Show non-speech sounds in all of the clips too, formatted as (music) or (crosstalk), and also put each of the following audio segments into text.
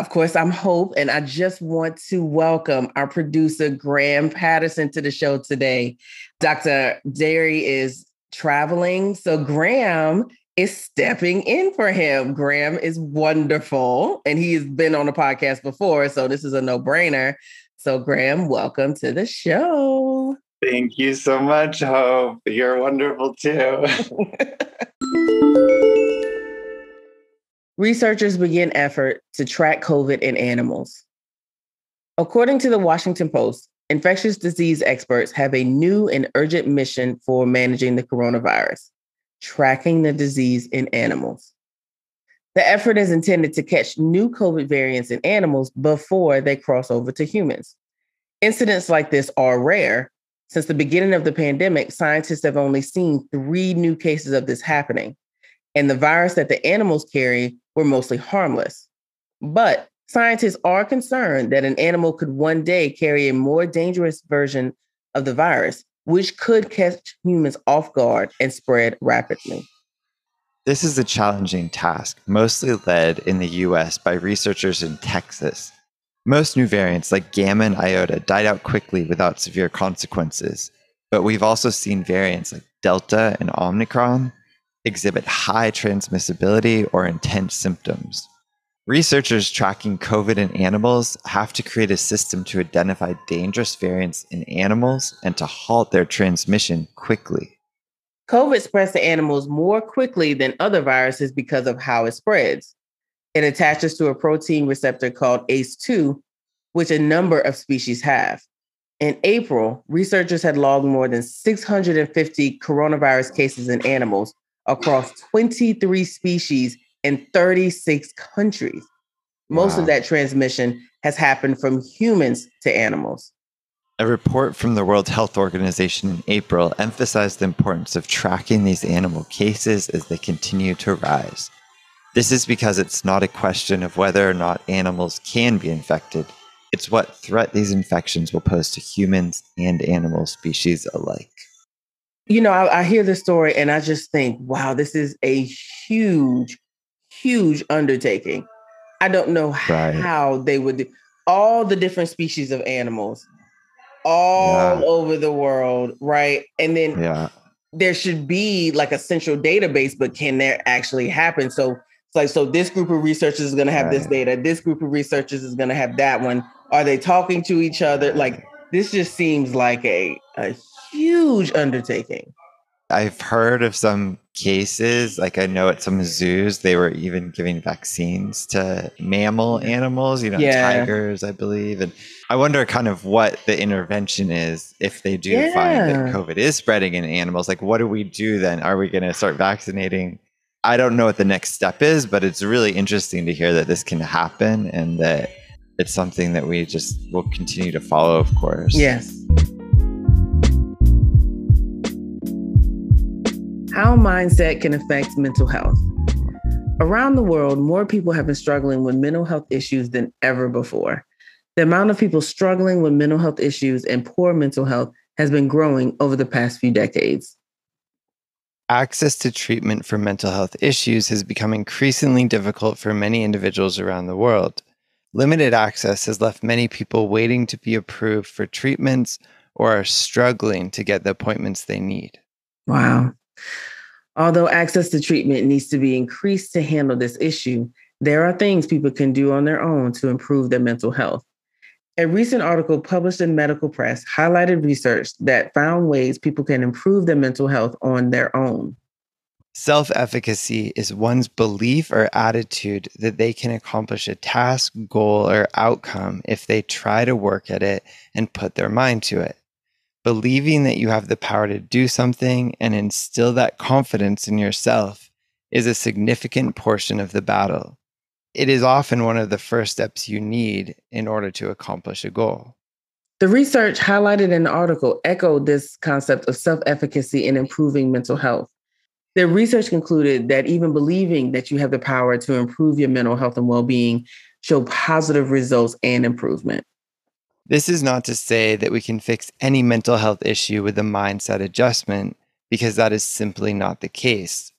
Of course, I'm Hope, and I just want to welcome our producer, Graham Patterson, to the show today. Dr. Dery is traveling, so Graham is stepping in for him. Graham is wonderful, and he's been on the podcast before, so this is a no brainer. So, Graham, welcome to the show. Thank you so much, Hope. You're wonderful too. (laughs) Researchers begin effort to track COVID in animals. According to the Washington Post, infectious disease experts have a new and urgent mission for managing the coronavirus tracking the disease in animals. The effort is intended to catch new COVID variants in animals before they cross over to humans. Incidents like this are rare. Since the beginning of the pandemic, scientists have only seen three new cases of this happening, and the virus that the animals carry were mostly harmless. But scientists are concerned that an animal could one day carry a more dangerous version of the virus, which could catch humans off guard and spread rapidly. This is a challenging task, mostly led in the US by researchers in Texas. Most new variants, like Gamma and Iota, died out quickly without severe consequences. But we've also seen variants like Delta and Omicron exhibit high transmissibility or intense symptoms. Researchers tracking COVID in animals have to create a system to identify dangerous variants in animals and to halt their transmission quickly. COVID spreads to animals more quickly than other viruses because of how it spreads. It attaches to a protein receptor called ACE2, which a number of species have. In April, researchers had logged more than 650 coronavirus cases in animals across 23 species in 36 countries. Most Wow. of that transmission has happened from humans to animals. A report from the World Health Organization in April emphasized the importance of tracking these animal cases as they continue to rise. This is because it's not a question of whether or not animals can be infected, it's what threat these infections will pose to humans and animal species alike. You know, I, I hear this story and I just think, wow, this is a huge, huge undertaking. I don't know Right. how they would do all the different species of animals all Yeah. over the world, right? And then Yeah. there should be like a central database, but can that actually happen? So it's like, so this group of researchers is going to have this data. This group of researchers is going to have that one. Are they talking to each other? Like this just seems like a a huge undertaking. I've heard of some cases, like I know at some zoos, they were even giving vaccines to mammal animals, you know, Yeah. tigers, I believe. And I wonder kind of what the intervention is if they do find that COVID is spreading in animals. Like, what do we do then? Are we going to start vaccinating? I don't know what the next step is, but it's really interesting to hear that this can happen and that it's something that we just will continue to follow, of course. Yes. How mindset can affect mental health. Around the world, more people have been struggling with mental health issues than ever before. The amount of people struggling with mental health issues and poor mental health has been growing over the past few decades. Access to treatment for mental health issues has become increasingly difficult for many individuals around the world. Limited access has left many people waiting to be approved for treatments or are struggling to get the appointments they need. Wow. Although access to treatment needs to be increased to handle this issue, there are things people can do on their own to improve their mental health. A recent article published in Medical Press highlighted research that found ways people can improve their mental health on their own. Self efficacy is one's belief or attitude that they can accomplish a task, goal, or outcome if they try to work at it and put their mind to it. Believing that you have the power to do something and instill that confidence in yourself is a significant portion of the battle. It is often one of the first steps you need in order to accomplish a goal. The research highlighted in the article echoed this concept of self efficacy in improving mental health. The research concluded that even believing that you have the power to improve your mental health and well being show positive results and improvement. This is not to say that we can fix any mental health issue with a mindset adjustment, because that is simply not the case.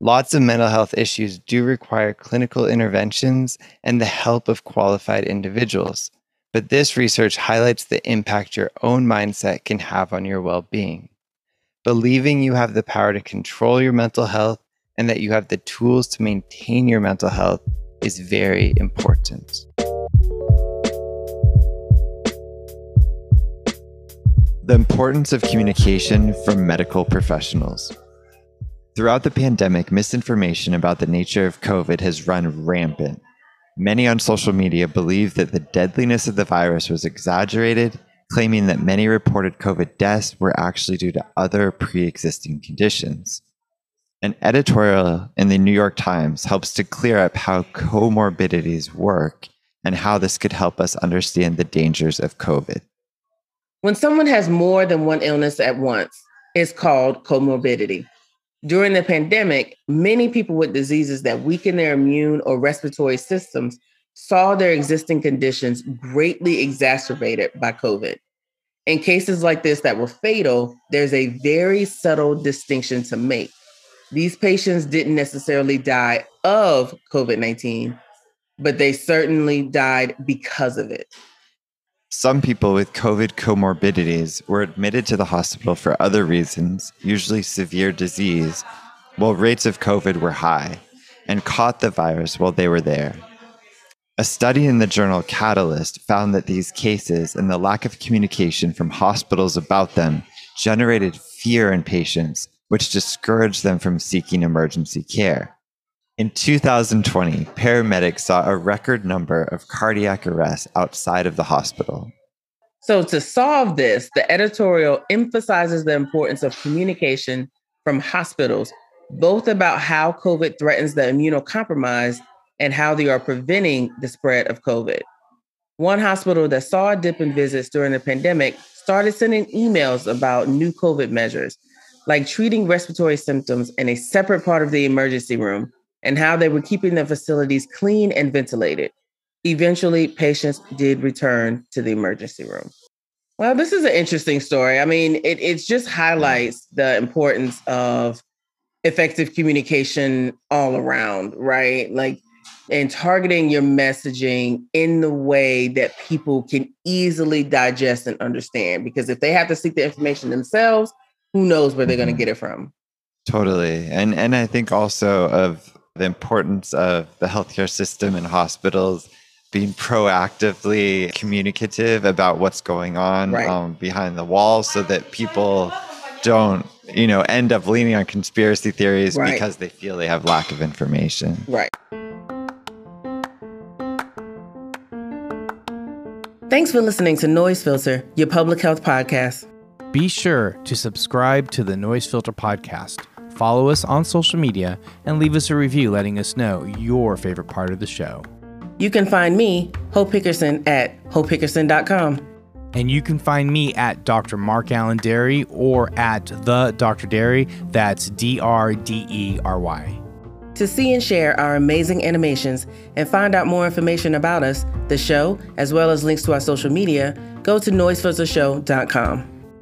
Lots of mental health issues do require clinical interventions and the help of qualified individuals, but this research highlights the impact your own mindset can have on your well being believing you have the power to control your mental health and that you have the tools to maintain your mental health is very important. The importance of communication from medical professionals. Throughout the pandemic, misinformation about the nature of COVID has run rampant. Many on social media believe that the deadliness of the virus was exaggerated claiming that many reported COVID deaths were actually due to other pre existing conditions. An editorial in the New York Times helps to clear up how comorbidities work and how this could help us understand the dangers of COVID. When someone has more than one illness at once, it's called comorbidity. During the pandemic, many people with diseases that weaken their immune or respiratory systems saw their existing conditions greatly exacerbated by COVID. In cases like this that were fatal, there's a very subtle distinction to make. These patients didn't necessarily die of COVID 19, but they certainly died because of it. Some people with COVID comorbidities were admitted to the hospital for other reasons, usually severe disease, while rates of COVID were high, and caught the virus while they were there. A study in the journal Catalyst found that these cases and the lack of communication from hospitals about them generated fear in patients, which discouraged them from seeking emergency care. In 2020, paramedics saw a record number of cardiac arrests outside of the hospital. So, to solve this, the editorial emphasizes the importance of communication from hospitals, both about how COVID threatens the immunocompromised and how they are preventing the spread of COVID. One hospital that saw a dip in visits during the pandemic started sending emails about new COVID measures, like treating respiratory symptoms in a separate part of the emergency room and how they were keeping the facilities clean and ventilated. Eventually, patients did return to the emergency room. Well, this is an interesting story. I mean, it, it just highlights the importance of effective communication all around, right? Like and targeting your messaging in the way that people can easily digest and understand. Because if they have to seek the information themselves, who knows where they're going to mm-hmm. get it from? Totally. And and I think also of the importance of the healthcare system and hospitals being proactively communicative about what's going on right. um, behind the walls so that people don't you know end up leaning on conspiracy theories right. because they feel they have lack of information right Thanks for listening to Noise Filter, your public health podcast. Be sure to subscribe to the Noise Filter podcast, follow us on social media, and leave us a review letting us know your favorite part of the show. You can find me, Hope Hickerson, at hopehickerson.com. And you can find me at Dr. Mark Alain Dery or at the Dr. Dery. That's D R D E R Y. To see and share our amazing animations and find out more information about us, the show, as well as links to our social media, go to noisefiltershow.com.